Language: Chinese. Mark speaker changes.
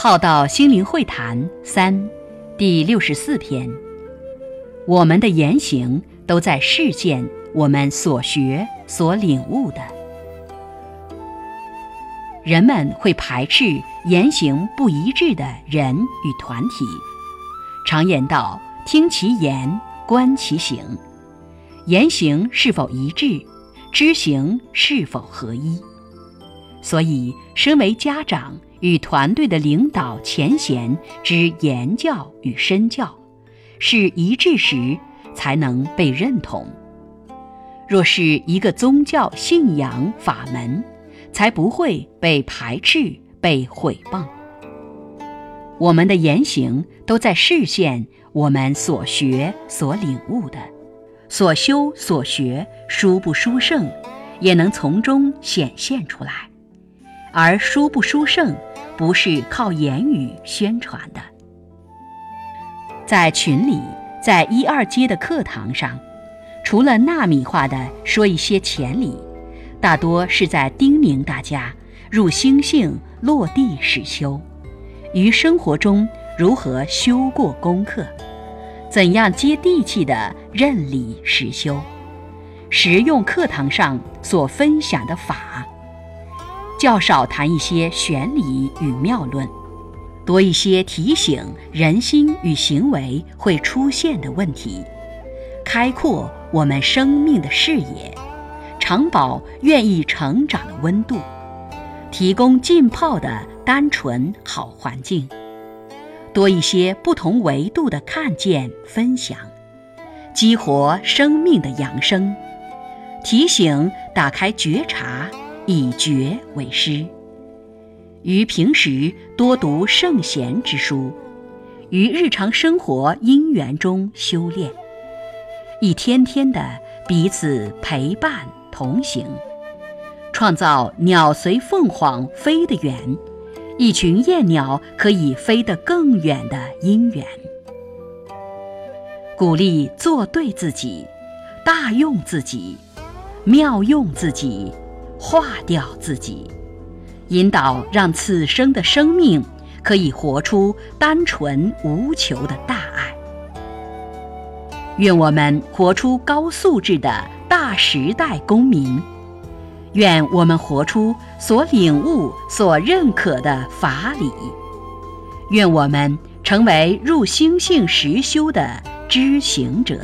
Speaker 1: 浩道心灵会谈三，第六十四篇。我们的言行都在实践我们所学、所领悟的。人们会排斥言行不一致的人与团体。常言道：“听其言，观其行。”言行是否一致，知行是否合一？所以，身为家长。与团队的领导前贤之言教与身教是一致时，才能被认同。若是一个宗教信仰法门，才不会被排斥、被毁谤。我们的言行都在实现我们所学、所领悟的，所修所学殊不殊胜，也能从中显现出来。而殊不殊胜，不是靠言语宣传的。在群里，在一二阶的课堂上，除了纳米化的说一些前理，大多是在叮咛大家入心性、落地实修，于生活中如何修过功课，怎样接地气的认理实修，实用课堂上所分享的法。较少谈一些玄理与妙论，多一些提醒人心与行为会出现的问题，开阔我们生命的视野，常保愿意成长的温度，提供浸泡的单纯好环境，多一些不同维度的看见分享，激活生命的扬升，提醒打开觉察。以觉为师，于平时多读圣贤之书，于日常生活因缘中修炼，一天天的彼此陪伴同行，创造鸟随凤凰飞得远，一群燕鸟可以飞得更远的因缘。鼓励做对自己，大用自己，妙用自己。化掉自己，引导让此生的生命可以活出单纯无求的大爱。愿我们活出高素质的大时代公民，愿我们活出所领悟、所认可的法理，愿我们成为入心性实修的知行者。